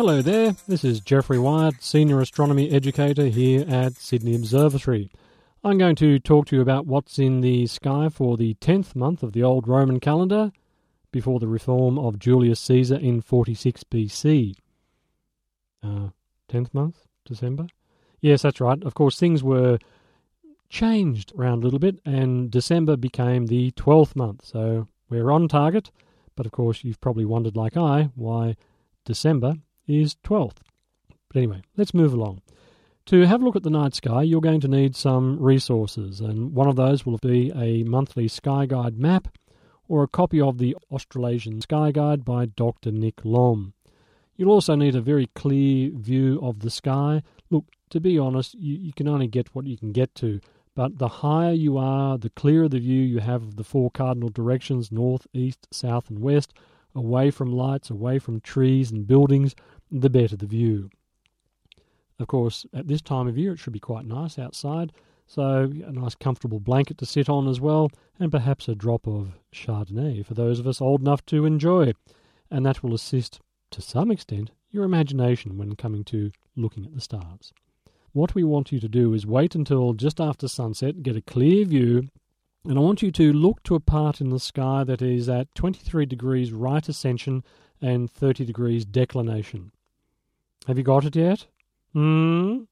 Hello there, this is Geoffrey Wyatt, Senior Astronomy Educator here at Sydney Observatory. I'm going to talk to you about what's in the sky for the 10th month of the old Roman calendar before the reform of Julius Caesar in 46 BC. Uh, 10th month? December? Yes, that's right. Of course, things were changed around a little bit, and December became the 12th month. So we're on target, but of course, you've probably wondered, like I, why December is 12th. But anyway, let's move along. To have a look at the night sky, you're going to need some resources, and one of those will be a monthly Sky Guide map or a copy of the Australasian Sky Guide by Dr. Nick Lomb. You'll also need a very clear view of the sky. Look, to be honest, you, you can only get what you can get to, but the higher you are, the clearer the view you have of the four cardinal directions north, east, south, and west away from lights, away from trees and buildings, the better the view. Of course, at this time of year, it should be quite nice outside, so a nice comfortable blanket to sit on as well, and perhaps a drop of Chardonnay for those of us old enough to enjoy. And that will assist, to some extent, your imagination when coming to looking at the stars. What we want you to do is wait until just after sunset, get a clear view, and I want you to look to a part in the sky that is at 23 degrees right ascension and 30 degrees declination. Have you got it yet? Hmm?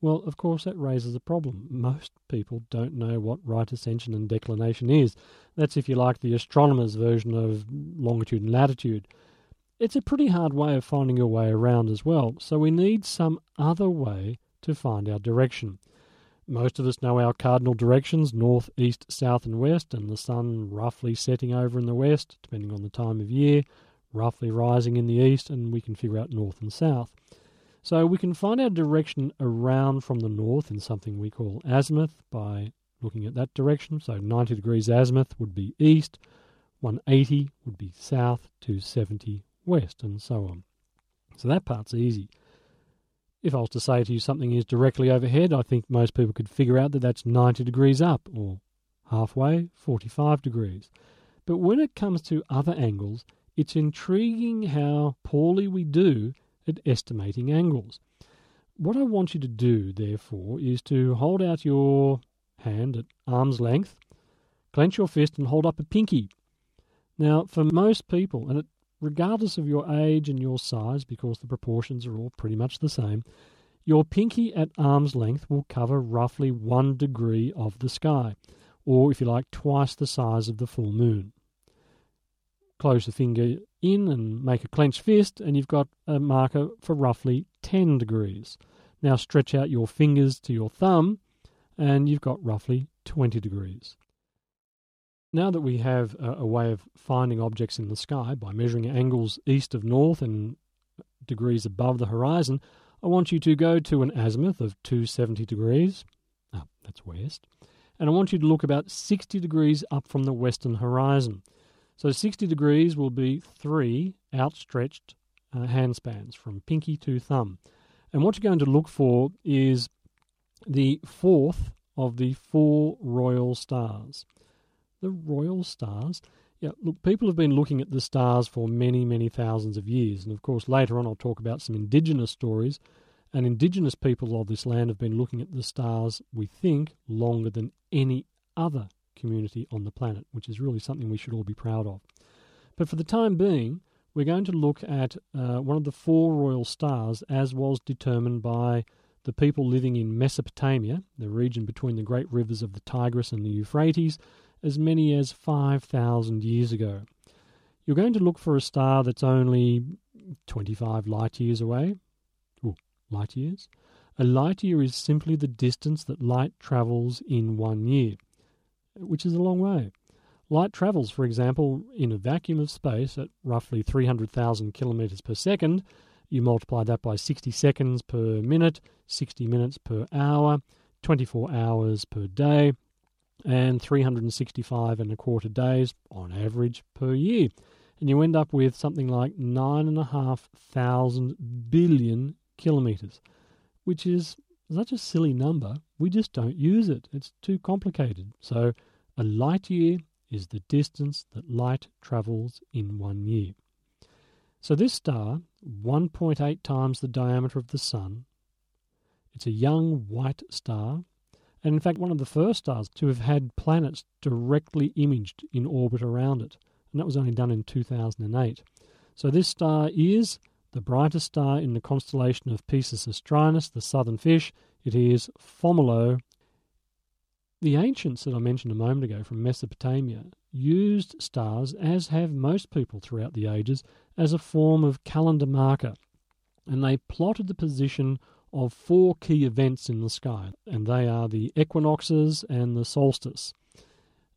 Well, of course, that raises a problem. Most people don't know what right ascension and declination is. That's, if you like, the astronomer's version of longitude and latitude. It's a pretty hard way of finding your way around as well, so we need some other way to find our direction. Most of us know our cardinal directions north, east, south, and west, and the sun roughly setting over in the west, depending on the time of year, roughly rising in the east, and we can figure out north and south. So we can find our direction around from the north in something we call azimuth by looking at that direction. So 90 degrees azimuth would be east, 180 would be south, 270 west, and so on. So that part's easy. If I was to say to you something is directly overhead, I think most people could figure out that that's 90 degrees up, or halfway, 45 degrees. But when it comes to other angles, it's intriguing how poorly we do at estimating angles. What I want you to do, therefore, is to hold out your hand at arm's length, clench your fist, and hold up a pinky. Now, for most people, and it regardless of your age and your size, because the proportions are all pretty much the same, your pinky at arm's length will cover roughly one degree of the sky, or if you like, twice the size of the full moon. Close the finger in and make a clenched fist, and you've got a marker for roughly 10 degrees. Now stretch out your fingers to your thumb, and you've got roughly 20 degrees. Now that we have a, way of finding objects in the sky by measuring angles east of north and degrees above the horizon, I want you to go to an azimuth of 270 degrees. Oh, that's west. And I want you to look about 60 degrees up from the western horizon. So 60 degrees will be three outstretched uh, handspans from pinky to thumb. And what you're going to look for is the fourth of the four royal stars the royal stars. Yeah, look, people have been looking at the stars for many, many thousands of years. And of course, later on, I'll talk about some indigenous stories. And indigenous people of this land have been looking at the stars, we think, longer than any other community on the planet, which is really something we should all be proud of. But for the time being, we're going to look at uh, one of the four royal stars as was determined by the people living in Mesopotamia, the region between the great rivers of the Tigris and the Euphrates, as many as 5,000 years ago. You're going to look for a star that's only 25 light years away. Ooh, light years? A light year is simply the distance that light travels in one year, which is a long way. Light travels, for example, in a vacuum of space at roughly 300,000 kilometers per second. You multiply that by 60 seconds per minute, 60 minutes per hour, 24 hours per day, and 365 and a quarter days on average per year. And you end up with something like nine and a half thousand billion kilometers, which is such a silly number. We just don't use it. It's too complicated. So a light year is the distance that light travels in one year. So this star, 1.8 times the diameter of the Sun, it's a young white star, and in fact one of the first stars to have had planets directly imaged in orbit around it, and that was only done in 2008. So this star is the brightest star in the constellation of Piscis Austrinus, the southern fish. It is Fomalhaut. The ancients that I mentioned a moment ago from Mesopotamia used stars, as have most people throughout the ages, as a form of calendar marker. And they plotted the position of four key events in the sky, and they are the equinoxes and the solstice.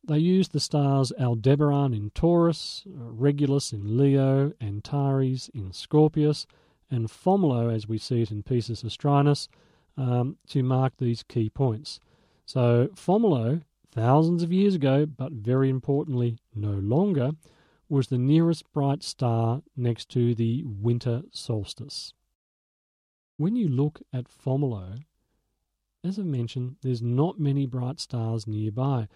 They used the stars Aldebaran in Taurus, Regulus in Leo, Antares in Scorpius, and Fomalhaut, as we see it in Piscis Austrinus, um, to mark these key points. So Fomalhaut, thousands of years ago, but very importantly no longer, was the nearest bright star next to the winter solstice. When you look at Fomalhaut, as I've mentioned, there's not many bright stars nearby.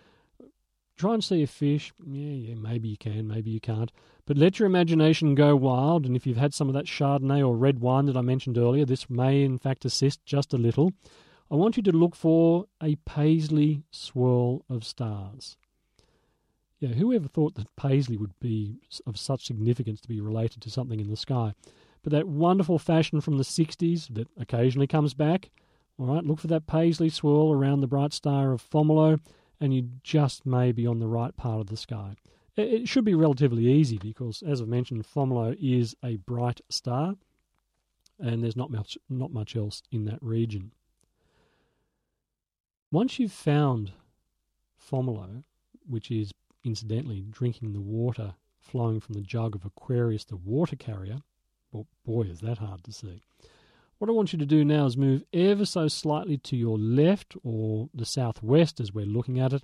Try and see a fish. Yeah, yeah, maybe you can, maybe you can't. But let your imagination go wild, and if you've had some of that Chardonnay or red wine that I mentioned earlier, this may in fact assist just a little. I want you to look for a paisley swirl of stars. Yeah, whoever thought that paisley would be of such significance to be related to something in the sky? But that wonderful fashion from the 60s that occasionally comes back, all right, look for that paisley swirl around the bright star of Fomalhaut and you just may be on the right part of the sky. It should be relatively easy because, as I've mentioned, Fomalhaut is a bright star, and there's not much not much else in that region. Once you've found Fomalhaut, which is incidentally drinking the water flowing from the jug of Aquarius, the water carrier, well, boy, is that hard to see. What I want you to do now is move ever so slightly to your left or the southwest as we're looking at it.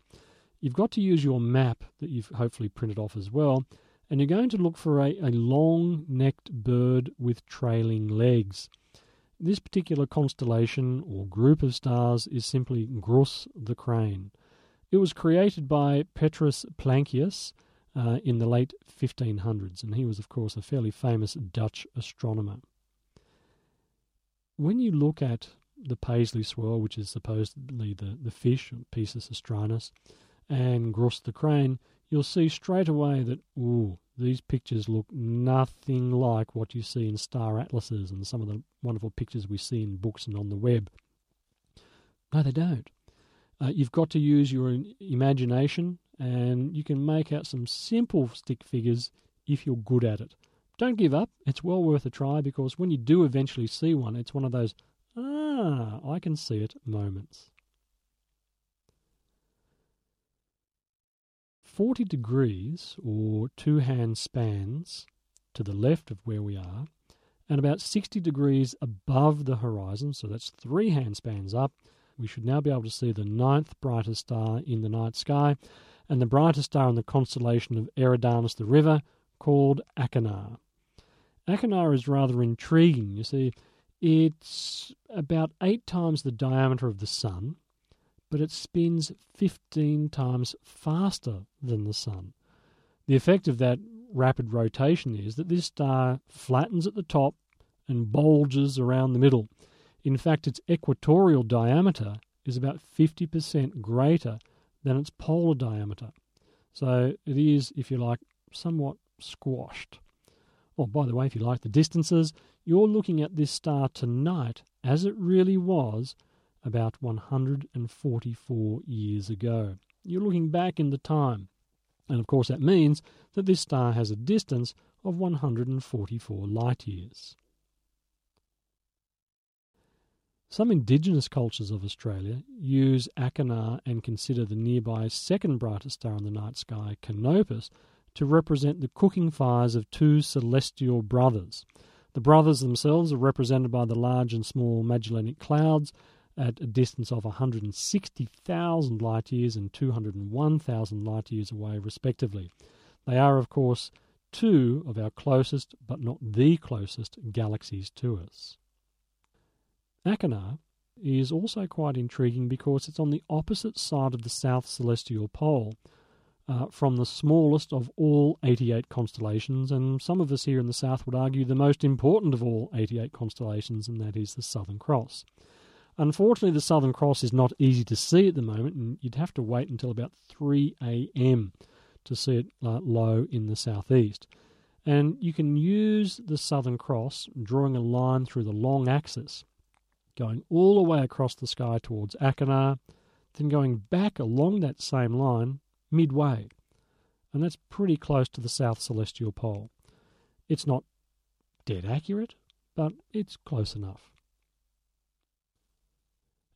You've got to use your map that you've hopefully printed off as well, and you're going to look for a, a long necked bird with trailing legs. This particular constellation or group of stars is simply Grus the crane. It was created by Petrus Plancius uh, in the late 1500s, and he was, of course, a fairly famous Dutch astronomer when you look at the paisley swirl, which is supposedly the, the fish, Piscis austrinus, and Grus the crane, you'll see straight away that, ooh, these pictures look nothing like what you see in star atlases and some of the wonderful pictures we see in books and on the web. No, they don't. Uh, you've got to use your imagination and you can make out some simple stick figures if you're good at it. Don't give up. It's well worth a try because when you do eventually see one, it's one of those, ah, I can see it moments. 40 degrees or two hand spans to the left of where we are, and about 60 degrees above the horizon, so that's three hand spans up, we should now be able to see the ninth brightest star in the night sky, and the brightest star in the constellation of Eridanus the River, called Achernar. Achernar is rather intriguing. You see, it's about eight times the diameter of the Sun, but it spins 15 times faster than the Sun. The effect of that rapid rotation is that this star flattens at the top and bulges around the middle. In fact, its equatorial diameter is about 50% greater than its polar diameter. So it is, if you like, somewhat squashed. Oh, by the way, if you like the distances, you're looking at this star tonight as it really was about 144 years ago. You're looking back in the time. And of course, that means that this star has a distance of 144 light years. Some indigenous cultures of Australia use Achernar and consider the nearby second brightest star in the night sky, Canopus, to represent the cooking fires of two celestial brothers. The brothers themselves are represented by the large and small Magellanic Clouds at a distance of 160,000 light years and 201,000 light years away, respectively. They are, of course, two of our closest, but not the closest, galaxies to us. Achernar is also quite intriguing because it's on the opposite side of the south celestial pole, uh, from the smallest of all 88 constellations, and some of us here in the south would argue the most important of all 88 constellations, and that is the Southern Cross. Unfortunately, the Southern Cross is not easy to see at the moment, and you'd have to wait until about 3 a.m. to see it uh, low in the southeast. And you can use the Southern Cross, drawing a line through the long axis, going all the way across the sky towards Achernar, then going back along that same line midway. And that's pretty close to the south celestial pole. It's not dead accurate, but it's close enough.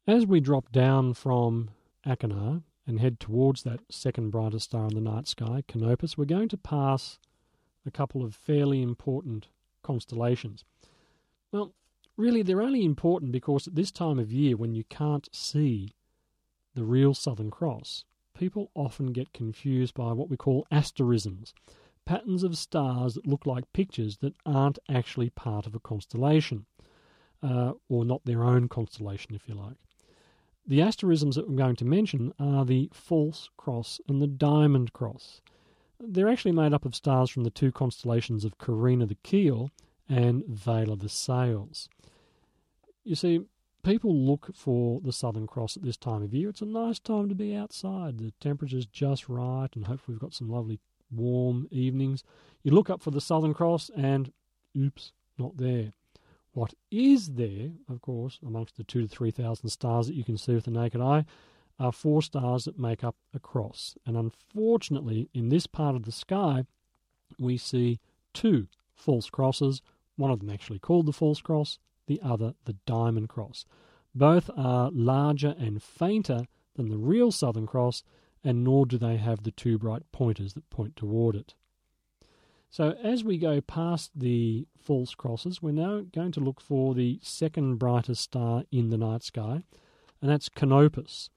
As we drop down from Achernar and head towards that second brightest star in the night sky, Canopus, we're going to pass a couple of fairly important constellations. Well, really, they're only important because at this time of year, when you can't see the real Southern Cross, people often get confused by what we call asterisms patterns of stars that look like pictures that aren't actually part of a constellation, uh, or not their own constellation, if you like. The asterisms that I'm going to mention are the False Cross and the Diamond Cross. They're actually made up of stars from the two constellations of Carina the Keel and Vela the Sails. You see, people look for the Southern Cross at this time of year. It's a nice time to be outside. The temperature's just right, and hopefully we've got some lovely warm evenings. You look up for the Southern Cross, and oops, not there. What is there, of course, amongst the two to three thousand stars that you can see with the naked eye, are four stars that make up a cross. And unfortunately, in this part of the sky, we see two false crosses, one of them actually called the false cross, the other the diamond cross. Both are larger and fainter than the real Southern Cross, and nor do they have the two bright pointers that point toward it. So, as we go past the false crosses, we're now going to look for the second brightest star in the night sky, and that's Canopus.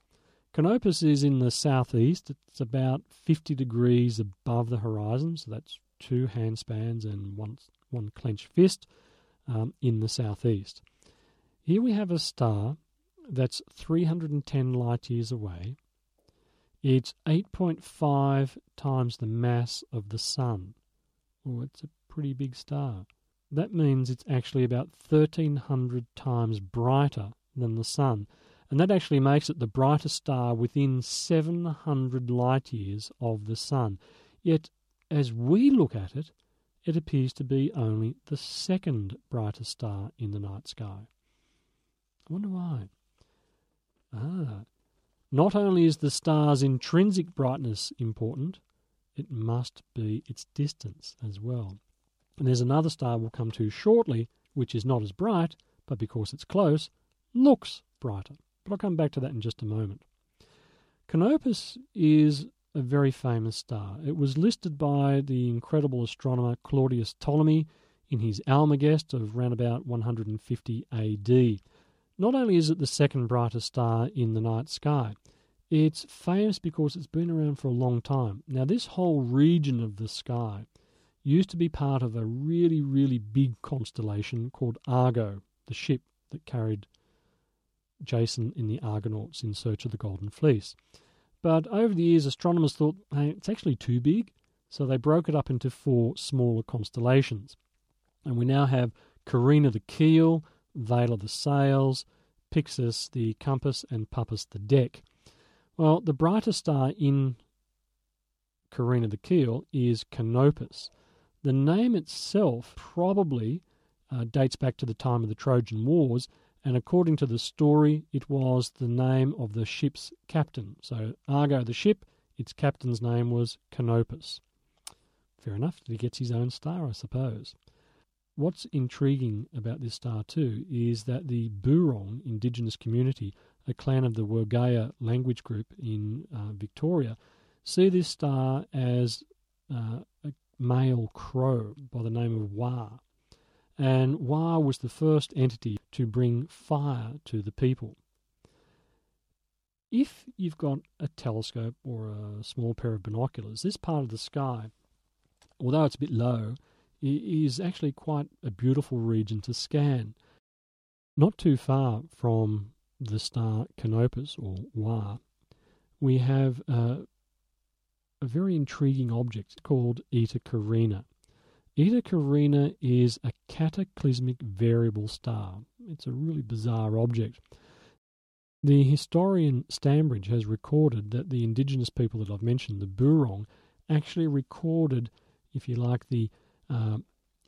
Canopus is in the southeast. It's about 50 degrees above the horizon, so that's two handspans and one, one clenched fist um, in the southeast. Here we have a star that's 310 light years away. It's 8.5 times the mass of the Sun. Oh, it's a pretty big star. That means it's actually about 1300 times brighter than the Sun and that actually makes it the brightest star within 700 light years of the Sun. Yet, as we look at it, it appears to be only the second brightest star in the night sky. I wonder why. Ah, not only is the star's intrinsic brightness important, it must be its distance as well. And there's another star we'll come to shortly, which is not as bright, but because it's close, looks brighter. But I'll come back to that in just a moment. Canopus is a very famous star. It was listed by the incredible astronomer Claudius Ptolemy in his Almagest of round about 150 AD. Not only is it the second brightest star in the night sky, it's famous because it's been around for a long time. Now, this whole region of the sky used to be part of a really, really big constellation called Argo, the ship that carried Jason in the Argonauts in search of the Golden Fleece. But over the years, astronomers thought, hey, it's actually too big, so they broke it up into four smaller constellations. And we now have Carina the keel, Vela the sails, Pyxis the compass, and Puppis the deck. Well, the brightest star in Carina the keel is Canopus. The name itself probably uh, dates back to the time of the Trojan Wars and according to the story, it was the name of the ship's captain. So, Argo, the ship, its captain's name was Canopus. Fair enough, he gets his own star, I suppose. What's intriguing about this star, too, is that the Boorong indigenous community, a clan of the Wergaia language group in uh, Victoria, see this star as uh, a male crow by the name of Wa. And Wa was the first entity to bring fire to the people. If you've got a telescope or a small pair of binoculars, this part of the sky, although it's a bit low, is actually quite a beautiful region to scan. Not too far from the star Canopus or Wa, we have uh, a very intriguing object called Eta Carina. Eta Carina is a cataclysmic variable star. It's a really bizarre object. The historian Stanbridge has recorded that the indigenous people that I've mentioned, the Boorong, actually recorded, if you like, the uh,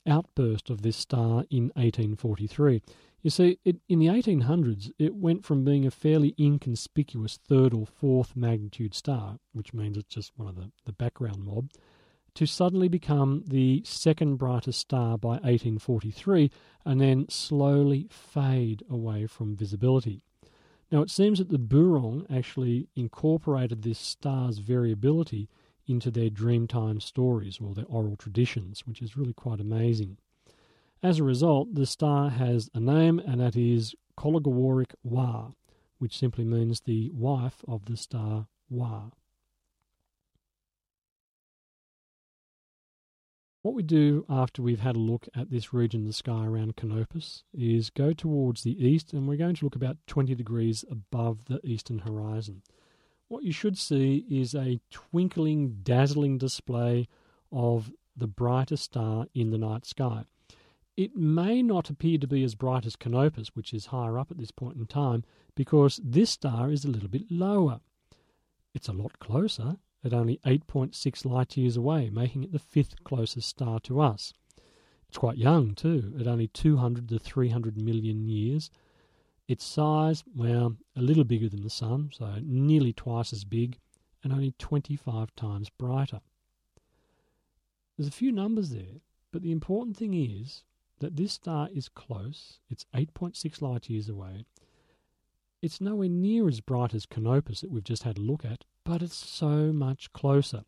outburst of this star in 1843. You see, it, in the 1800s, it went from being a fairly inconspicuous third or fourth magnitude star, which means it's just one of the, the background mob, to suddenly become the second brightest star by 1843 and then slowly fade away from visibility. Now, it seems that the Boorong actually incorporated this star's variability into their Dreamtime stories or their oral traditions, which is really quite amazing. As a result, the star has a name, and that is Kologawarik Wa, which simply means the wife of the star Wa. What we do after we've had a look at this region of the sky around Canopus is go towards the east, and we're going to look about 20 degrees above the eastern horizon what you should see is a twinkling, dazzling display of the brightest star in the night sky. It may not appear to be as bright as Canopus, which is higher up at this point in time, because this star is a little bit lower. It's a lot closer, at only 8.6 light years away, making it the fifth closest star to us. It's quite young, too, at only 200 to 300 million years, its size, well, a little bigger than the Sun, so nearly twice as big, and only 25 times brighter. There's a few numbers there, but the important thing is that this star is close, it's 8.6 light years away. It's nowhere near as bright as Canopus that we've just had a look at, but it's so much closer.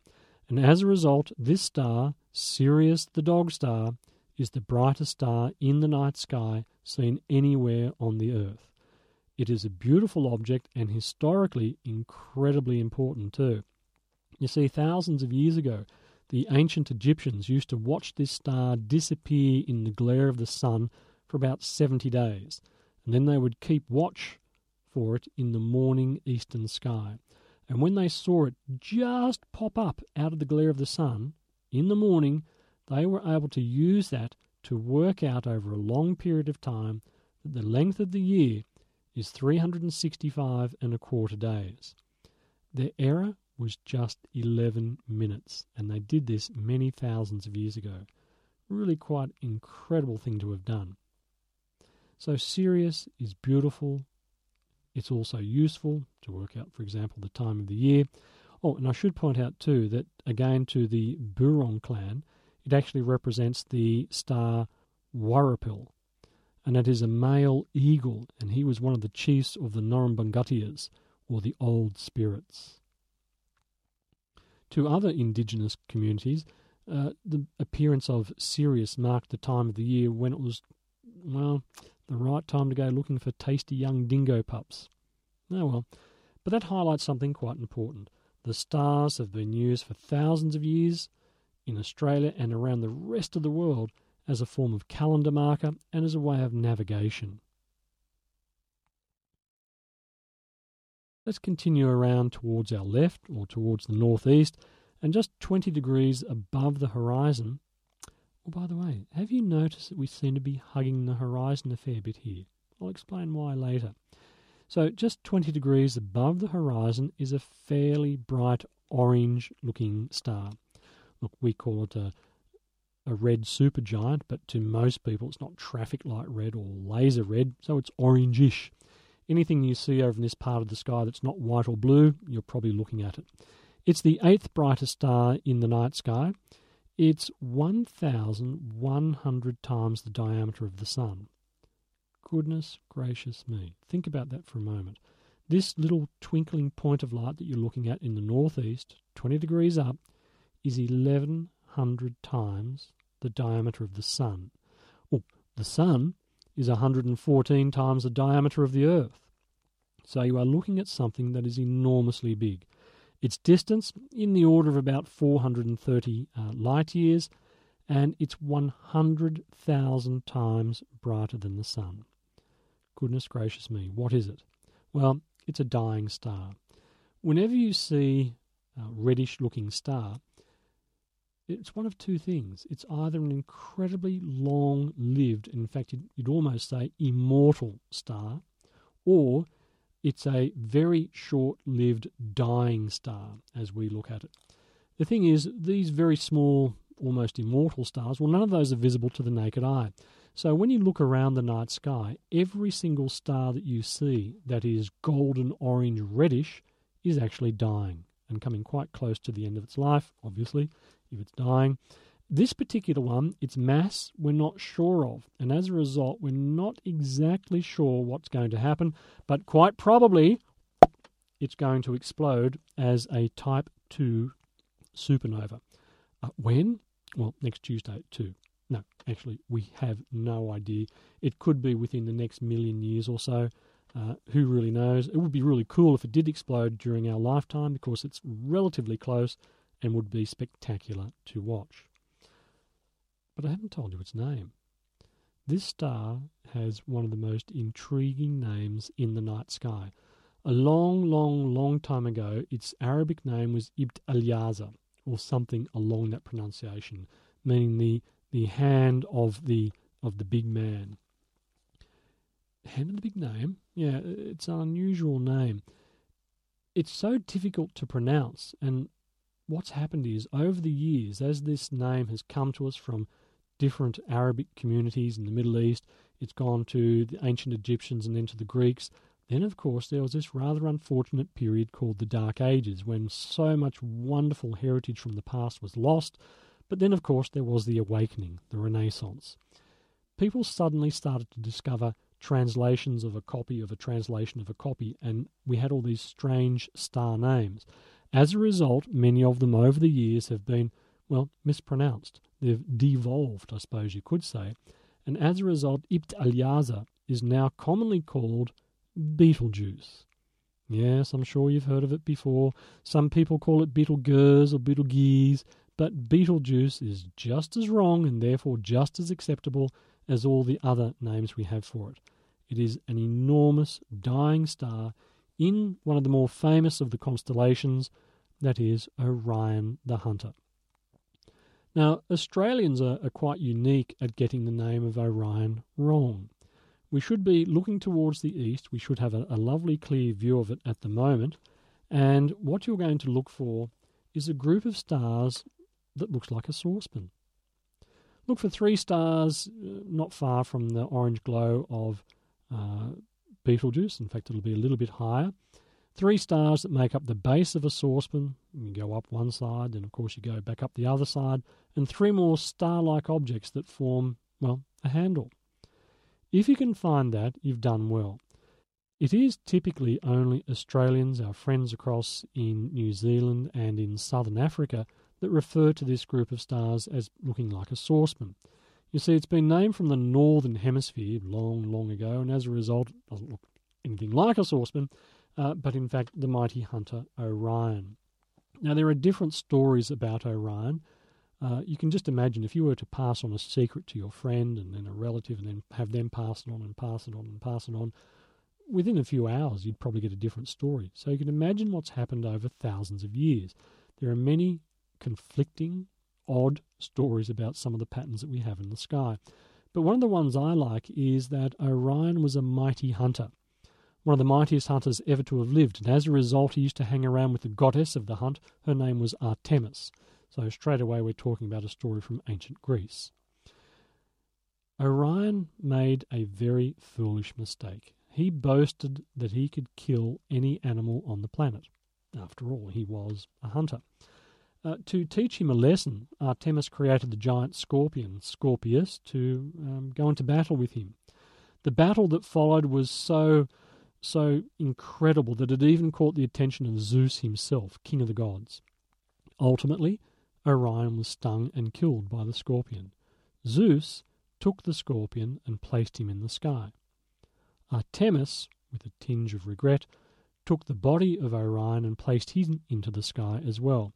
And as a result, this star, Sirius the dog star, is the brightest star in the night sky seen anywhere on the Earth. It is a beautiful object and historically incredibly important too. You see, thousands of years ago, the ancient Egyptians used to watch this star disappear in the glare of the sun for about 70 days, and then they would keep watch for it in the morning eastern sky. And when they saw it just pop up out of the glare of the sun in the morning, they were able to use that to work out over a long period of time that the length of the year is 365 and a quarter days. Their error was just 11 minutes, and they did this many thousands of years ago. Really quite incredible thing to have done. So Sirius is beautiful. It's also useful to work out, for example, the time of the year. Oh, and I should point out too that again to the Boorong clan, it actually represents the star Warrapil, and it is a male eagle, and he was one of the chiefs of the Norumbungutias, or the Old Spirits. To other indigenous communities, uh, the appearance of Sirius marked the time of the year when it was, well, the right time to go looking for tasty young dingo pups. Oh well, but that highlights something quite important. The stars have been used for thousands of years in Australia and around the rest of the world as a form of calendar marker and as a way of navigation. Let's continue around towards our left or towards the northeast and just 20 degrees above the horizon. By the way, have you noticed that we seem to be hugging the horizon a fair bit here? I'll explain why later. So, just 20 degrees above the horizon is a fairly bright orange looking star. Look, we call it a a red supergiant, but to most people it's not traffic light red or laser red, so it's orangish. Anything you see over in this part of the sky that's not white or blue, you're probably looking at it. It's the eighth brightest star in the night sky. It's 1,100 times the diameter of the Sun. Goodness gracious me. Think about that for a moment. This little twinkling point of light that you're looking at in the northeast, 20 degrees up, is 1,100 times the diameter of the Sun. Well, the Sun is 114 times the diameter of the Earth. So you are looking at something that is enormously big. Its distance in the order of about 430 uh, light years, and it's 100,000 times brighter than the Sun. Goodness gracious me, what is it? Well, it's a dying star. Whenever you see uh, reddish looking star, it's one of two things. It's either an incredibly long lived, in fact, you'd, you'd almost say immortal star, or it's a very short lived dying star as we look at it. The thing is, these very small, almost immortal stars, well, none of those are visible to the naked eye. So when you look around the night sky, every single star that you see that is golden, orange, reddish is actually dying and coming quite close to the end of its life, obviously, if it's dying. This particular one, its mass, we're not sure of, and as a result, we're not exactly sure what's going to happen, but quite probably it's going to explode as a Type 2 supernova. Uh, when? Well, next Tuesday 2. No, actually, we have no idea. It could be within the next million years or so. Uh, who really knows? It would be really cool if it did explode during our lifetime because it's relatively close and would be spectacular to watch. But I haven't told you its name. This star has one of the most intriguing names in the night sky. A long, long, long time ago, its Arabic name was Ibn al or something along that pronunciation, meaning the the hand of the of the big man. Hand of the big name? Yeah, it's an unusual name. It's so difficult to pronounce, and what's happened is over the years, as this name has come to us from different Arabic communities in the Middle East, it's gone to the ancient Egyptians and then to the Greeks. Then, of course, there was this rather unfortunate period called the Dark Ages when so much wonderful heritage from the past was lost but then, of course, there was the awakening, the Renaissance. People suddenly started to discover translations of a copy of a translation of a copy, and we had all these strange star names. As a result, many of them over the years have been, well, mispronounced. They've devolved, I suppose you could say. And as a result, Ibn al is now commonly called Betelgeuse. Yes, I'm sure you've heard of it before. Some people call it Betelgeuse or Betelgeuse. But Betelgeuse is just as wrong and therefore just as acceptable as all the other names we have for it. It is an enormous dying star in one of the more famous of the constellations, that is Orion the Hunter. Now, Australians are, are, quite unique at getting the name of Orion wrong. We should be looking towards the east. We should have a, a lovely clear view of it at the moment. And what you're going to look for is a group of stars that looks like a saucepan. Look for three stars uh, not far from the orange glow of uh, Betelgeuse. In fact, it'll be a little bit higher. Three stars that make up the base of a saucepan. You go up one side, then of course you go back up the other side, and three more star like objects that form, well, a handle. If you can find that, you've done well. It is typically only Australians, our friends across in New Zealand and in southern Africa, that refer to this group of stars as looking like a saucepan. You see, it's been named from the northern hemisphere long, long ago, and as a result, it doesn't look anything like a saucepan, uh, but in fact, the mighty hunter Orion. Now, there are different stories about Orion. Uh, you can just imagine if you were to pass on a secret to your friend and then a relative and then have them pass it on and pass it on and pass it on, within a few hours you'd probably get a different story. So you can imagine what's happened over thousands of years. There are many conflicting, odd stories about some of the patterns that we have in the sky. But one of the ones I like is that Orion was a mighty hunter, one of the mightiest hunters ever to have lived, and as a result, he used to hang around with the goddess of the hunt. Her name was Artemis. So straight away, we're talking about a story from ancient Greece. Orion made a very foolish mistake. He boasted that he could kill any animal on the planet. After all, he was a hunter. Uh, to teach him a lesson, Artemis created the giant scorpion, Scorpius, to um, go into battle with him. The battle that followed was so, so incredible that it even caught the attention of Zeus himself, king of the gods. Ultimately, Orion was stung and killed by the scorpion. Zeus took the scorpion and placed him in the sky. Artemis, with a tinge of regret, took the body of Orion and placed him into the sky as well.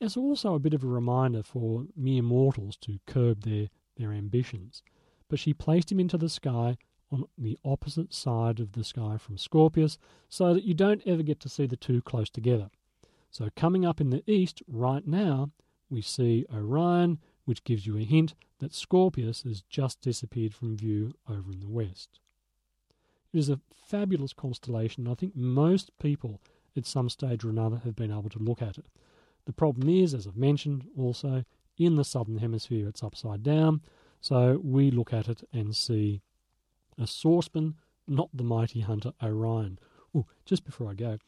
As also a bit of a reminder for mere mortals to curb their, their ambitions. But she placed him into the sky on the opposite side of the sky from Scorpius so that you don't ever get to see the two close together. So coming up in the east right now, we see Orion, which gives you a hint that Scorpius has just disappeared from view over in the west. It is a fabulous constellation, and I think most people at some stage or another have been able to look at it. The problem is, as I've mentioned, also in the southern hemisphere it's upside down, so we look at it and see a saucepan, not the mighty hunter Orion. Oh, just before I go,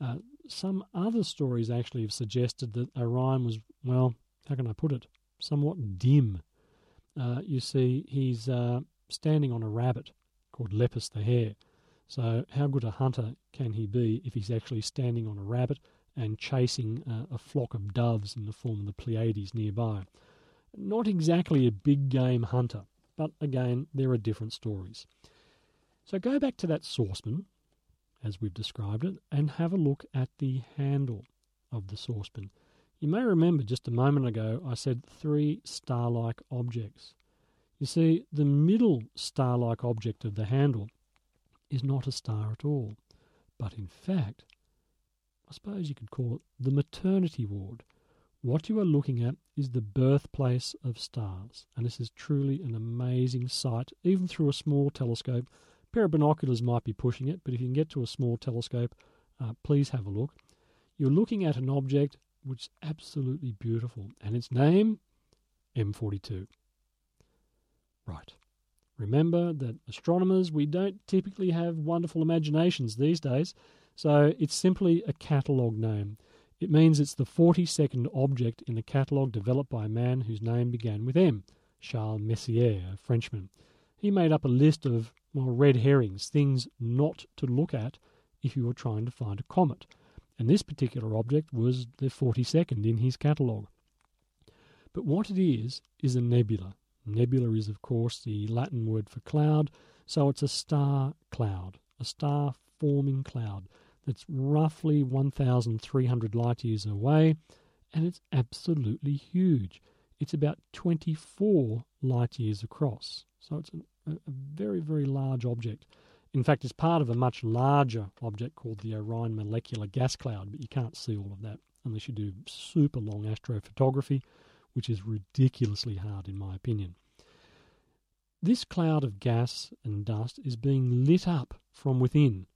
uh, some other stories actually have suggested that Orion was, well, how can I put it, somewhat dim. Uh, you see, he's uh, standing on a rabbit called Lepus the hare. So, how good a hunter can he be if he's actually standing on a rabbit and chasing uh, a flock of doves in the form of the Pleiades nearby? Not exactly a big game hunter, but again, there are different stories. So, go back to that saucepan, as we've described it, and have a look at the handle of the saucepan. You may remember just a moment ago I said three star like objects. You see, the middle star like object of the handle is not a star at all, but in fact, I suppose you could call it the maternity ward. What you are looking at is the birthplace of stars, and this is truly an amazing sight, even through a small telescope. A pair of binoculars might be pushing it, but if you can get to a small telescope, uh, please have a look. You're looking at an object which is absolutely beautiful, and its name, M42. Right. Remember that astronomers, we don't typically have wonderful imaginations these days, so it's simply a catalogue name. It means it's the 42nd object in the catalogue developed by a man whose name began with M, Charles Messier, a Frenchman. He made up a list of, well, red herrings, things not to look at if you were trying to find a comet. And this particular object was the 42nd in his catalogue. But what it is, is a nebula. Nebula is, of course, the Latin word for cloud, so it's a star cloud, a star forming cloud that's roughly 1,300 light years away, and it's absolutely huge. It's about 24 light years across, so it's a, a very, very large object. In fact, it's part of a much larger object called the Orion Molecular Gas Cloud, but you can't see all of that unless you do super long astrophotography which is ridiculously hard in my opinion. This cloud of gas and dust is being lit up from within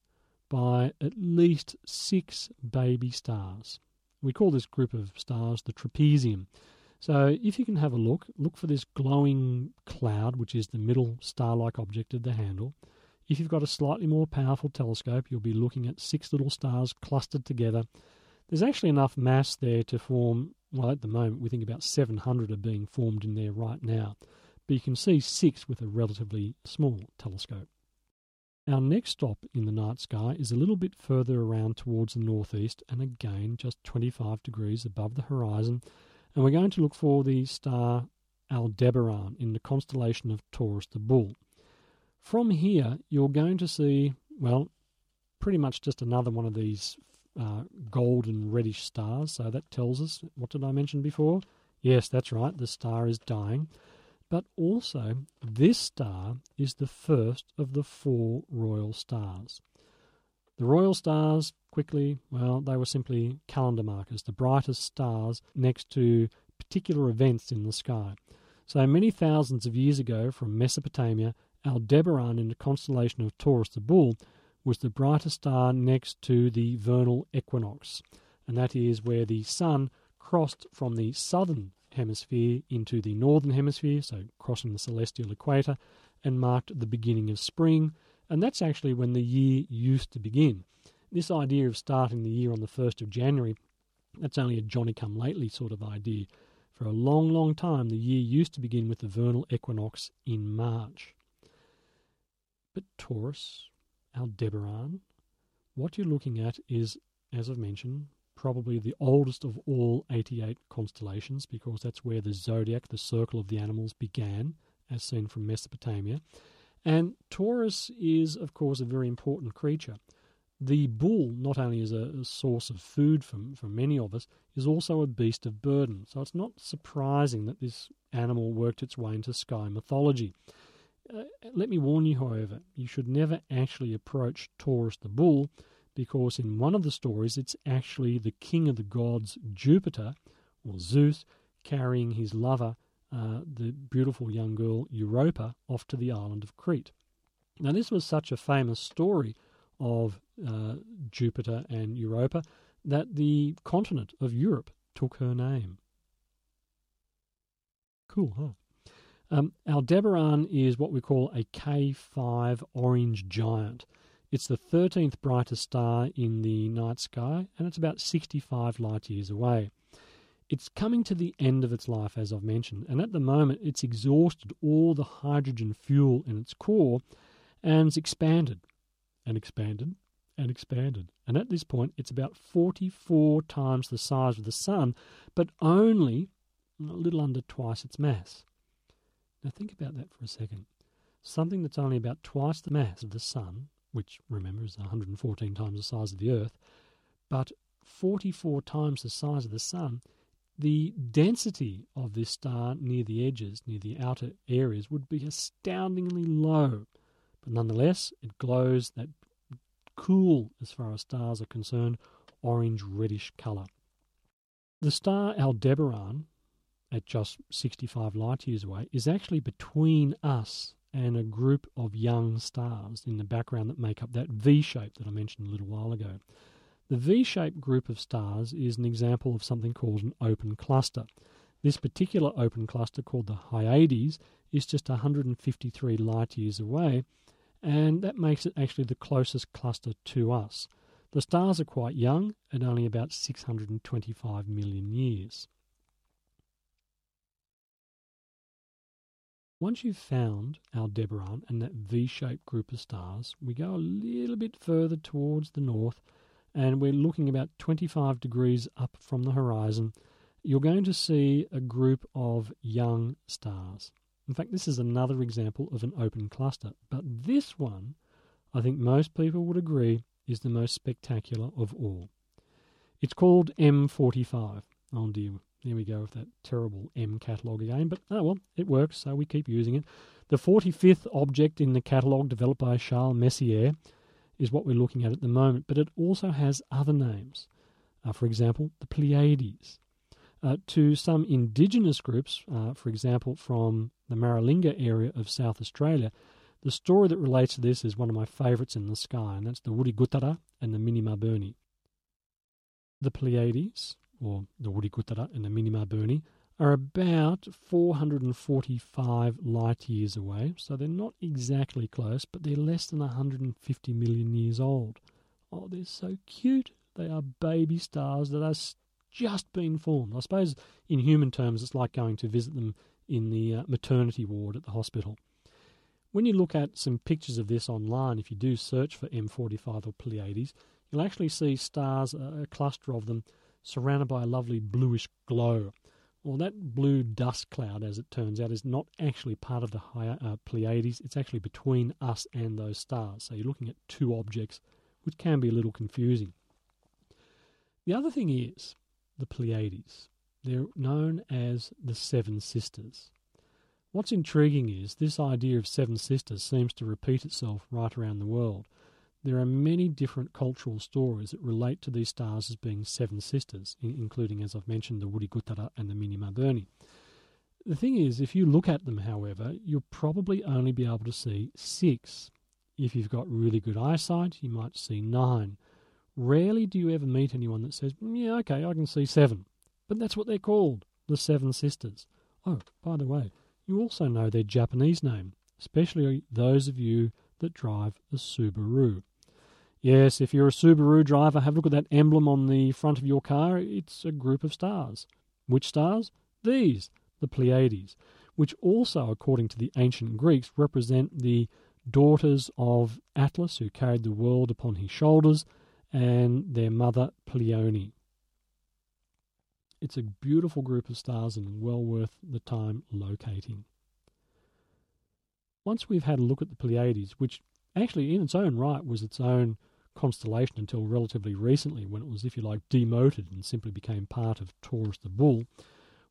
by at least six baby stars. We call this group of stars the trapezium. So if you can have a look, look for this glowing cloud, which is the middle star like object of the handle. If you've got a slightly more powerful telescope, you'll be looking at six little stars clustered together. There's actually enough mass there to form well, at the moment, we think about 700 are being formed in there right now, but you can see six with a relatively small telescope. Our next stop in the night sky is a little bit further around towards the northeast and again just 25 degrees above the horizon, and we're going to look for the star Aldebaran in the constellation of Taurus the Bull. From here, you're going to see, well, pretty much just another one of these uh, golden reddish stars. So that tells us, what did I mention before? Yes, that's right, the star is dying. But also, this star is the first of the four royal stars. The royal stars, quickly, well, they were simply calendar markers, the brightest stars next to particular events in the sky. So many thousands of years ago, from Mesopotamia, Aldebaran in the constellation of Taurus the Bull was the brightest star next to the vernal equinox, and that is where the sun crossed from the southern hemisphere into the northern hemisphere, so crossing the celestial equator, and marked the beginning of spring, and that's actually when the year used to begin. This idea of starting the year on the 1st of January, that's only a Johnny come lately sort of idea. For a long, long time, the year used to begin with the vernal equinox in March. But Taurus Aldebaran, what you're looking at is, as I've mentioned, probably the oldest of all 88 constellations because that's where the zodiac, the circle of the animals, began, as seen from Mesopotamia. And Taurus is, of course, a very important creature. The bull, not only is a, source of food for, for many of us, is also a beast of burden. So it's not surprising that this animal worked its way into sky mythology. Uh, let me warn you, however, you should never actually approach Taurus the bull because in one of the stories it's actually the king of the gods, Jupiter, or Zeus, carrying his lover, uh, the beautiful young girl Europa, off to the island of Crete. Now, this was such a famous story of uh, Jupiter and Europa that the continent of Europe took her name. Cool, huh? Um, Aldebaran is what we call a K5 orange giant. It's the 13th brightest star in the night sky, and it's about 65 light years away. It's coming to the end of its life, as I've mentioned, and at the moment it's exhausted all the hydrogen fuel in its core and it's expanded and expanded and expanded. And at this point, it's about 44 times the size of the Sun, but only a little under twice its mass. Now, think about that for a second. Something that's only about twice the mass of the Sun, which remember is 114 times the size of the Earth, but 44 times the size of the Sun, the density of this star near the edges, near the outer areas, would be astoundingly low. But nonetheless, it glows that cool, as far as stars are concerned, orange reddish colour. The star Aldebaran, at just 65 light years away, is actually between us and a group of young stars in the background that make up that V shape that I mentioned a little while ago. The V shaped group of stars is an example of something called an open cluster. This particular open cluster, called the Hyades, is just 153 light years away, and that makes it actually the closest cluster to us. The stars are quite young, at only about 625 million years. Once you've found Aldebaran and that V shaped group of stars, we go a little bit further towards the north and we're looking about 25 degrees up from the horizon. You're going to see a group of young stars. In fact, this is another example of an open cluster, but this one, I think most people would agree, is the most spectacular of all. It's called M45. Oh dear, there we go with that terrible M catalogue again, but oh well, it works, so we keep using it. The 45th object in the catalogue developed by Charles Messier is what we're looking at at the moment, but it also has other names. Uh, for example, the Pleiades. Uh, to some indigenous groups, uh, for example, from the Maralinga area of South Australia, the story that relates to this is one of my favourites in the sky, and that's the Wurigutara and the Minimaburni. The Pleiades, or the Wurigutara and the Minimaburni, are about 445 light years away, so they're not exactly close, but they're less than 150 million years old. Oh, they're so cute. They are baby stars that are just been formed. I suppose in human terms, it's like going to visit them in the uh, maternity ward at the hospital. When you look at some pictures of this online, if you do search for M45 or Pleiades, you'll actually see stars, a cluster of them, surrounded by a lovely bluish glow. Well, that blue dust cloud, as it turns out, is not actually part of the higher, uh, Pleiades. It's actually between us and those stars. So you're looking at two objects, which can be a little confusing. The other thing is the Pleiades. They're known as the Seven Sisters. What's intriguing is this idea of Seven Sisters seems to repeat itself right around the world. There are many different cultural stories that relate to these stars as being seven sisters, including, as I've mentioned, the Wurigutara and the Minimaburni. The thing is, if you look at them, however, you'll probably only be able to see six. If you've got really good eyesight, you might see nine. Rarely do you ever meet anyone that says, mm, Yeah, okay, I can see seven. But that's what they're called, the Seven Sisters. Oh, by the way, you also know their Japanese name, especially those of you that drive a Subaru. Yes, if you're a Subaru driver, have a look at that emblem on the front of your car. It's a group of stars. Which stars? These, the Pleiades, which also, according to the ancient Greeks, represent the daughters of Atlas, who carried the world upon his shoulders, and their mother Pleione. It's a beautiful group of stars and well worth the time locating. Once we've had a look at the Pleiades, which actually in its own right was its own constellation until relatively recently when it was, if you like, demoted and simply became part of Taurus the Bull.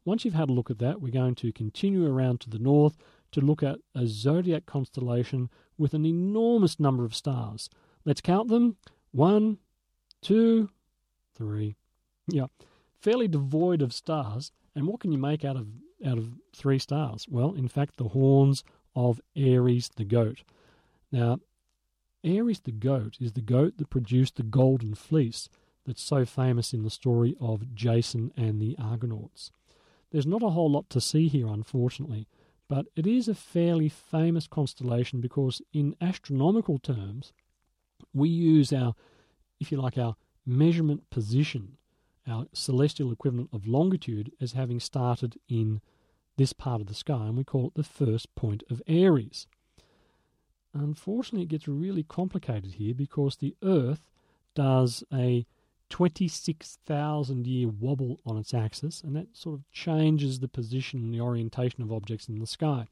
Once you've had a look at that, we're going to continue around to the north to look at a zodiac constellation with an enormous number of stars. Let's count them. One, two, three. Yeah, fairly devoid of stars. And what can you make out of out of three stars? Well, in fact, the horns of Aries the goat. Now, Aries the goat is the goat that produced the golden fleece that's so famous in the story of Jason and the Argonauts. There's not a whole lot to see here, unfortunately, but it is a fairly famous constellation because, in astronomical terms, we use our, if you like, our measurement position, our celestial equivalent of longitude, as having started in this part of the sky, and we call it the first point of Aries. Unfortunately, it gets really complicated here because the Earth does a 26,000 year wobble on its axis, and that sort of changes the position and the orientation of objects in the sky.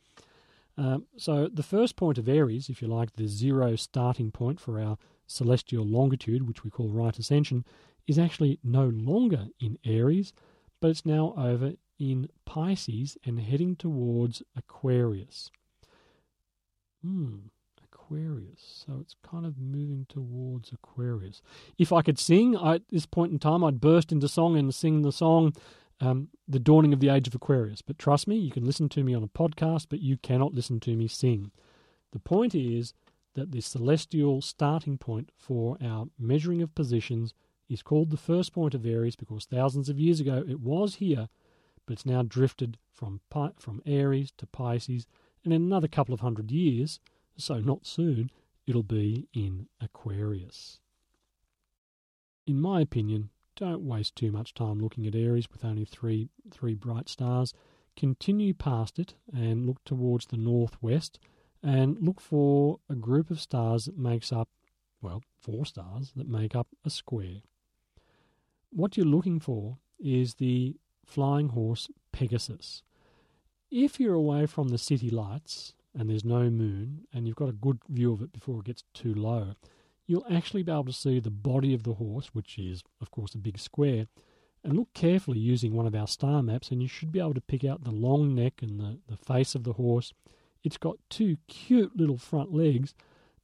Um, so, the first point of Aries, if you like, the zero starting point for our celestial longitude, which we call right ascension, is actually no longer in Aries, but it's now over in Pisces and heading towards Aquarius. Hmm. Aquarius. So it's kind of moving towards Aquarius. If I could sing I, at this point in time, I'd burst into song and sing the song um, The Dawning of the Age of Aquarius. But trust me, you can listen to me on a podcast, but you cannot listen to me sing. The point is that the celestial starting point for our measuring of positions is called the first point of Aries because thousands of years ago it was here, but it's now drifted from, from Aries to Pisces, and in another couple of hundred years, so not soon, it'll be in Aquarius. In my opinion, don't waste too much time looking at Aries with only three three bright stars. Continue past it and look towards the northwest and look for a group of stars that makes up well, four stars that make up a square. What you're looking for is the flying horse Pegasus. If you're away from the city lights and there's no moon, and you've got a good view of it before it gets too low, you'll actually be able to see the body of the horse, which is, of course, a big square. And look carefully using one of our star maps, and you should be able to pick out the long neck and the, the face of the horse. It's got two cute little front legs,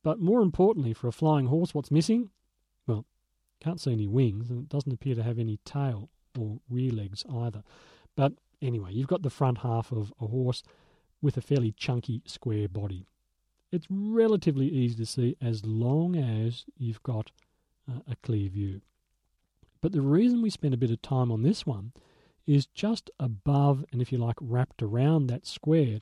but more importantly, for a flying horse, what's missing? Well, can't see any wings, and it doesn't appear to have any tail or rear legs either. But anyway, you've got the front half of a horse, with a fairly chunky square body. It's relatively easy to see as long as you've got uh, a clear view. But the reason we spend a bit of time on this one is just above and if you like wrapped around that square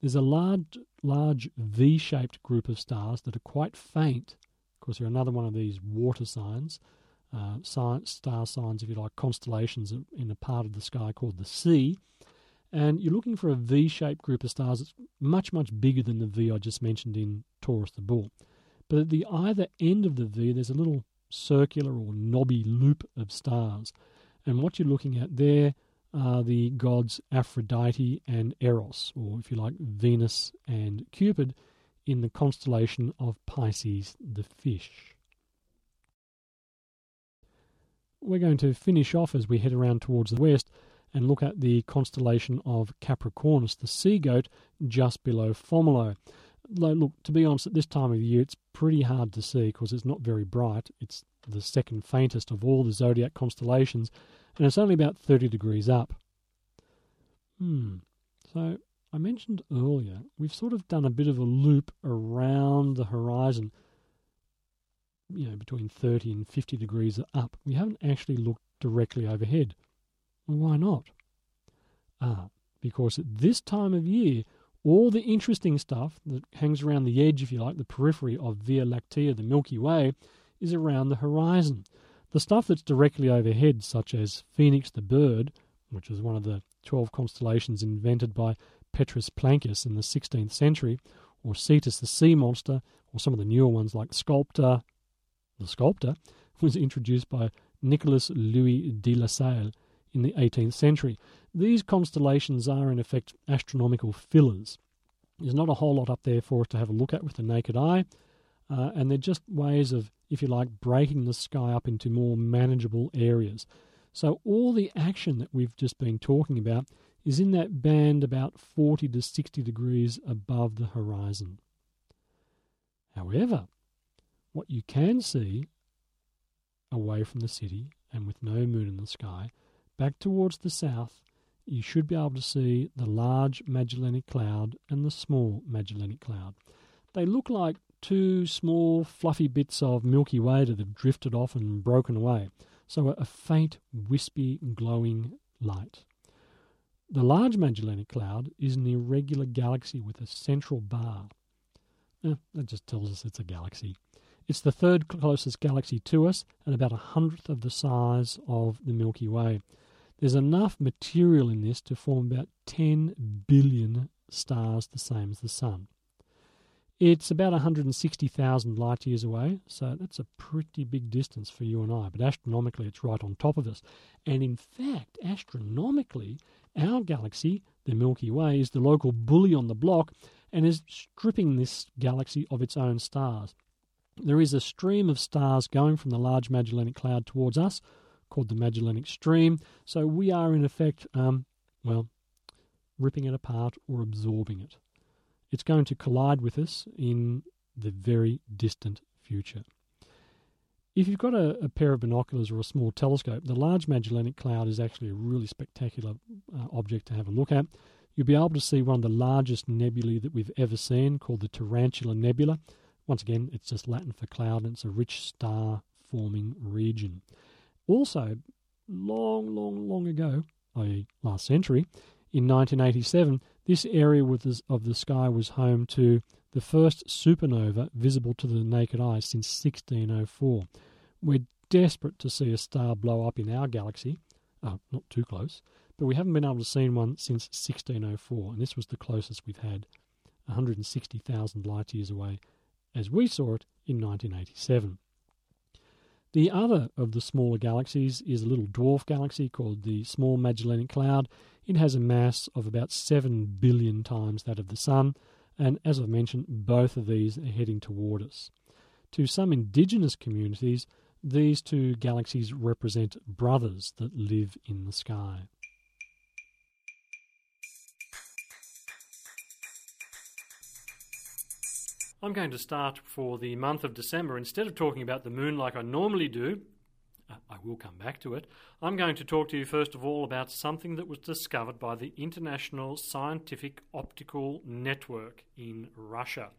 there's a large large V-shaped group of stars that are quite faint. Of course, they're another one of these water signs, uh, star signs, if you like, constellations in a part of the sky called the sea and you're looking for a V-shaped group of stars that's much, much bigger than the V I just mentioned in Taurus the Bull. But at the either end of the V, there's a little circular or knobby loop of stars. And what you're looking at there are the gods Aphrodite and Eros, or if you like, Venus and Cupid, in the constellation of Pisces the fish. We're going to finish off as we head around towards the west and look at the constellation of Capricornus, the sea goat, just below Fomalhaut. Look, to be honest, at this time of year, it's pretty hard to see because it's not very bright. It's the second faintest of all the zodiac constellations, and it's only about 30 degrees up. Hmm. So, I mentioned earlier, we've sort of done a bit of a loop around the horizon, you know, between 30 and 50 degrees up. We haven't actually looked directly overhead. Why not? Ah, because at this time of year, all the interesting stuff that hangs around the edge, if you like, the periphery of Via Lactea, the Milky Way, is around the horizon. The stuff that's directly overhead, such as Phoenix the bird, which was one of the 12 constellations invented by Petrus Plancius in the 16th century, or Cetus the sea monster, or some of the newer ones like Sculptor, the sculptor, was introduced by Nicolas Louis de la Salle in the 18th century. These constellations are, in effect, astronomical fillers. There's not a whole lot up there for us to have a look at with the naked eye, uh, and they're just ways of, if you like, breaking the sky up into more manageable areas. So, all the action that we've just been talking about is in that band about 40 to 60 degrees above the horizon. However, what you can see away from the city and with no moon in the sky, back towards the south, you should be able to see the large Magellanic Cloud and the small Magellanic Cloud. They look like two small fluffy bits of Milky Way that have drifted off and broken away, so a faint, wispy, glowing light. The Large Magellanic Cloud is an irregular galaxy with a central bar. Eh, that just tells us it's a galaxy. It's the third closest galaxy to us and about a hundredth of the size of the Milky Way. There's enough material in this to form about 10 billion stars the same as the Sun. It's about 160,000 light years away, so that's a pretty big distance for you and I, but astronomically it's right on top of us. And in fact, astronomically, our galaxy, the Milky Way, is the local bully on the block and is stripping this galaxy of its own stars. There is a stream of stars going from the Large Magellanic Cloud towards us called the Magellanic Stream, so we are in effect, um, well, ripping it apart or absorbing it. It's going to collide with us in the very distant future. If you've got a, a, pair of binoculars or a small telescope, the Large Magellanic Cloud is actually a really spectacular uh, object to have a look at. You'll be able to see one of the largest nebulae that we've ever seen, called the Tarantula Nebula. Once again, it's just Latin for cloud, and it's a rich star forming region. Also, long, long, long ago, i.e., last century, in 1987, this area of the sky was home to the first supernova visible to the naked eye since 1604. We're desperate to see a star blow up in our galaxy, uh, not too close, but we haven't been able to see one since 1604, and this was the closest we've had, 160,000 light years away, as we saw it in 1987. The other of the smaller galaxies is a little dwarf galaxy called the Small Magellanic Cloud. It has a mass of about 7 billion times that of the Sun, and as I've mentioned, both of these are heading toward us. To some indigenous communities, these two galaxies represent brothers that live in the sky. I'm going to start for the month of December. Instead of talking about the moon like I normally do, uh, I will come back to it. I'm going to talk to you first of all about something that was discovered by the International Scientific Optical Network in Russia.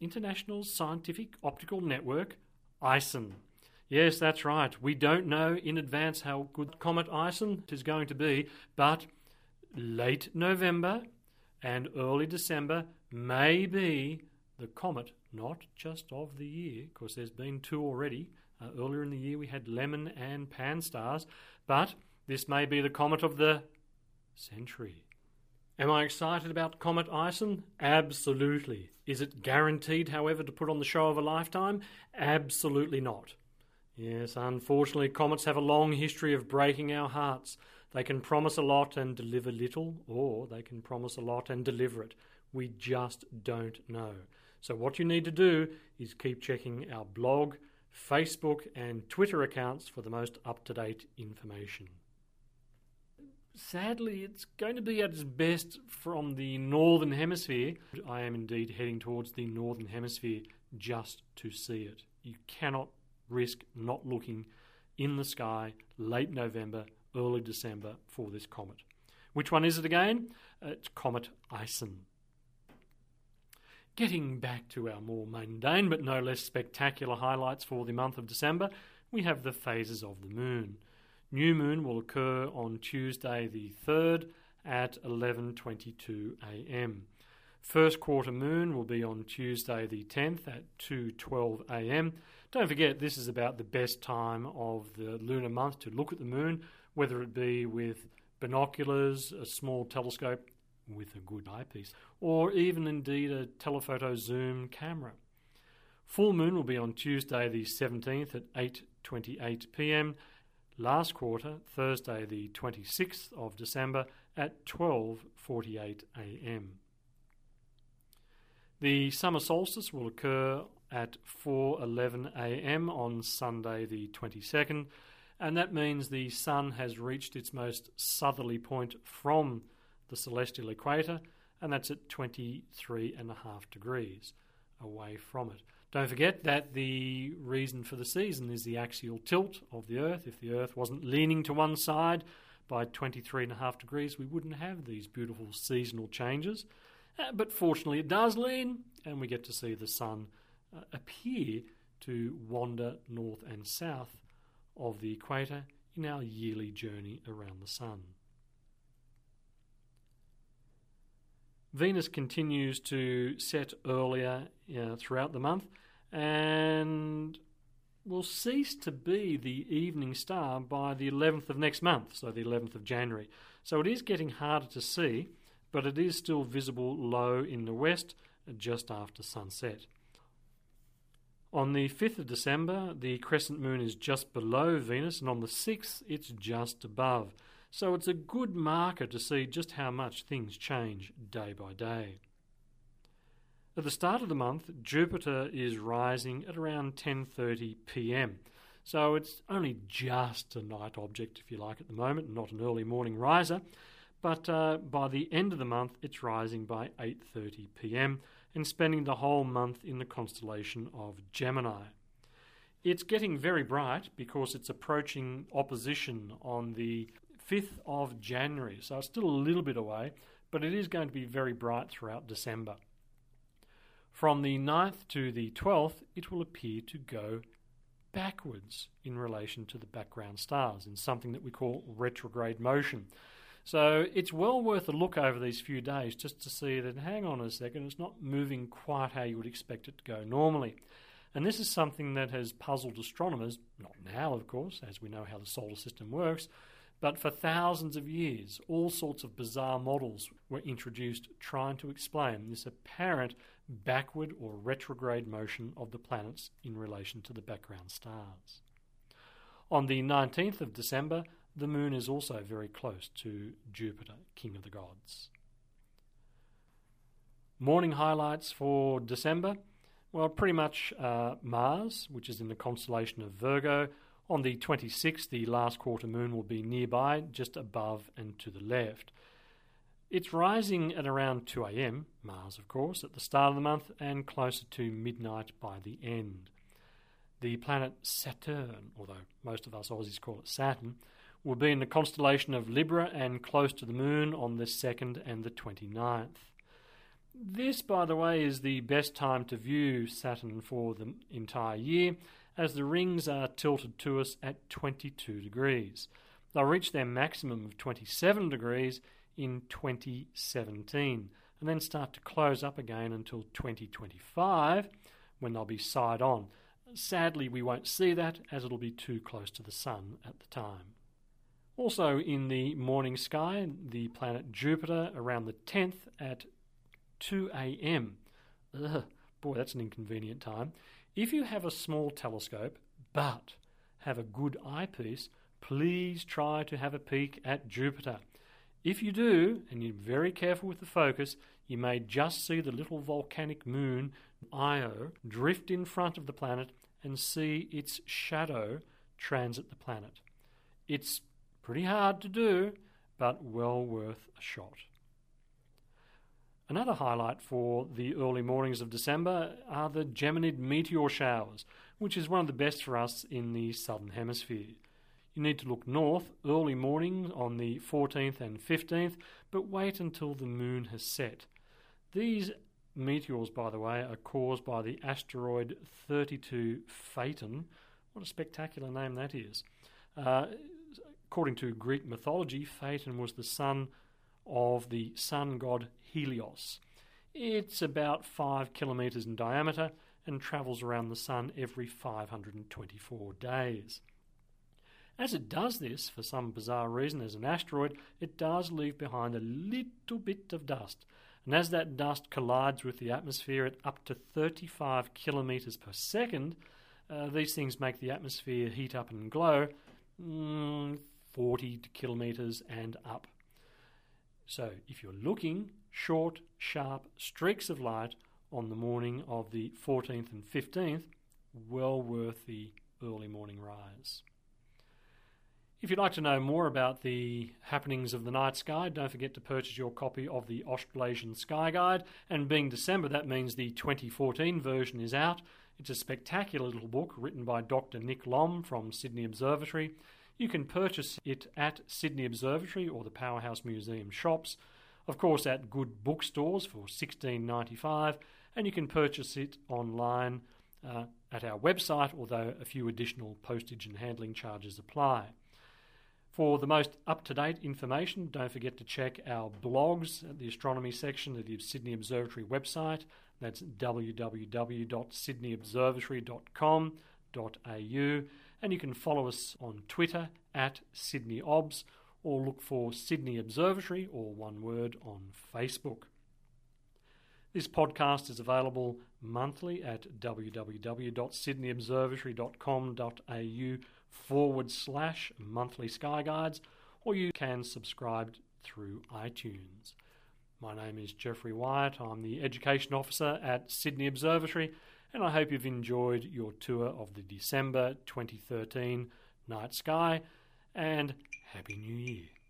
International Scientific Optical Network, ISON. Yes, that's right. We don't know in advance how good Comet ISON is going to be, but late November and early December may be the comet, not just of the year, because there's been two already. Uh, earlier in the year we had Lemmon and PanSTARRS, but this may be the comet of the century. Am I excited about Comet ISON? Absolutely. Is it guaranteed, however, to put on the show of a lifetime? Absolutely not. Yes, unfortunately, comets have a long history of breaking our hearts. They can promise a lot and deliver little, or they can promise a lot and deliver it. We just don't know. So, what you need to do is keep checking our blog, Facebook, and Twitter accounts for the most up to date information. Sadly, it's going to be at its best from the Northern Hemisphere. I am indeed heading towards the Northern Hemisphere just to see it. You cannot risk not looking in the sky late November, early December for this comet. Which one is it again? Uh, it's Comet ISON. Getting back to our more mundane but no less spectacular highlights for the month of December, we have the phases of the moon. New moon will occur on Tuesday the 3rd at 11:22 a.m. First quarter moon will be on Tuesday the 10th at 2:12 a.m. Don't forget this is about the best time of the lunar month to look at the moon, whether it be with binoculars, a small telescope, with a good eyepiece, or even indeed a telephoto zoom camera. Full moon will be on Tuesday the 17th at 8:28 p.m. Last quarter, Thursday the 26th of December at 12:48 a.m. The summer solstice will occur at 4:11 a.m. on Sunday the 22nd, and that means the sun has reached its most southerly point from the celestial equator, and that's at 23 and a half degrees away from it. Don't forget that the reason for the season is the axial tilt of the Earth. If the Earth wasn't leaning to one side by 23.5 degrees, we wouldn't have these beautiful seasonal changes. Uh, but fortunately, it does lean, and we get to see the sun uh, appear to wander north and south of the equator in our yearly journey around the sun. Venus continues to set earlier throughout the month and will cease to be the evening star by the 11th of next month, so the 11th of January. So it is getting harder to see, but it is still visible low in the west just after sunset. On the 5th of December, the crescent moon is just below Venus, and on the 6th, it's just above. So it's a good marker to see just how much things change day by day. At the start of the month, Jupiter is rising at around 10:30 p.m. So it's only just a night object, if you like, at the moment, not an early morning riser. But uh, by the end of the month, it's rising by 8:30 p.m. and spending the whole month in the constellation of Gemini. It's getting very bright because it's approaching opposition on the 5th of January, so it's still a little bit away, but it is going to be very bright throughout December. From the 9th to the 12th, it will appear to go backwards in relation to the background stars in something that we call retrograde motion. So it's well worth a look over these few days just to see that, hang on a second, it's not moving quite how you would expect it to go normally. And this is something that has puzzled astronomers, not now, of course, as we know how the solar system works, but for thousands of years, all sorts of bizarre models were introduced trying to explain this apparent backward or retrograde motion of the planets in relation to the background stars. On the 19th of December, the moon is also very close to Jupiter, king of the gods. Morning highlights for December. Well, pretty much uh, Mars, which is in the constellation of Virgo, on the 26th, the last quarter moon will be nearby, just above and to the left. It's rising at around 2 am, Mars of course, at the start of the month and closer to midnight by the end. The planet Saturn, although most of us Aussies call it Saturn, will be in the constellation of Libra and close to the moon on the 2nd and the 29th. This, by the way, is the best time to view Saturn for the entire year, as the rings are tilted to us at 22 degrees. They'll reach their maximum of 27 degrees in 2017 and then start to close up again until 2025 when they'll be side on. Sadly, we won't see that as it'll be too close to the Sun at the time. Also, in the morning sky, the planet Jupiter around the 10th at 2 a.m. Boy, that's an inconvenient time. If you have a small telescope but have a good eyepiece, please try to have a peek at Jupiter. If you do, and you're very careful with the focus, you may just see the little volcanic moon Io drift in front of the planet and see its shadow transit the planet. It's pretty hard to do, but well worth a shot. Another highlight for the early mornings of December are the Geminid meteor showers, which is one of the best for us in the southern hemisphere. You need to look north early morning on the 14th and 15th, but wait until the moon has set. These meteors, by the way, are caused by the asteroid 32 Phaeton. What a spectacular name that is. Uh, according to Greek mythology, Phaeton was the son of the sun god Helios. It's about 5 kilometres in diameter and travels around the sun every 524 days. As it does this, for some bizarre reason, as an asteroid, it does leave behind a little bit of dust. And as that dust collides with the atmosphere at up to 35 kilometres per second, uh, these things make the atmosphere heat up and glow mm, 40 kilometres and up. So if you're looking, short, sharp streaks of light on the morning of the 14th and 15th, well worth the early morning rise. If you'd like to know more about the happenings of the night sky, don't forget to purchase your copy of the Australasian Sky Guide. And being December, that means the 2014 version is out. It's a spectacular little book written by Dr. Nick Lomb from Sydney Observatory. You can purchase it at Sydney Observatory or the Powerhouse Museum shops, of course at good bookstores for $16.95, and you can purchase it online uh, at our website, although a few additional postage and handling charges apply. For the most up to date information, don't forget to check our blogs at the astronomy section of the Sydney Observatory website. That's www.sydneyobservatory.com.au. And you can follow us on Twitter at SydneyObs or look for Sydney Observatory or one word on Facebook. This podcast is available monthly at www.sydneyobservatory.com.au forward slash monthly sky guides, or you can subscribe through iTunes. My name is Geoffrey Wyatt. I'm the Education Officer at Sydney Observatory, and I hope you've enjoyed your tour of the December 2013 night sky. And Happy New Year!